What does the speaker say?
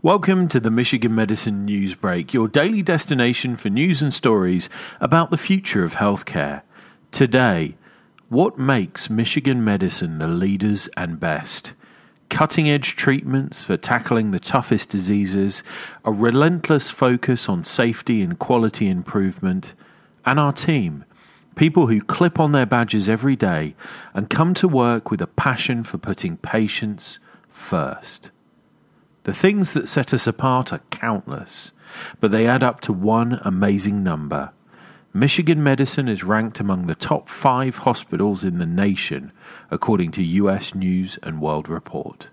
Welcome to the Michigan Medicine News Break, your daily destination for news and stories about the future of healthcare. Today, what makes Michigan medicine the leaders and best? Cutting edge treatments for tackling the toughest diseases, a relentless focus on safety and quality improvement, and our team people who clip on their badges every day and come to work with a passion for putting patients first. The things that set us apart are countless, but they add up to one amazing number. Michigan Medicine is ranked among the top five hospitals in the nation, according to US News and World Report.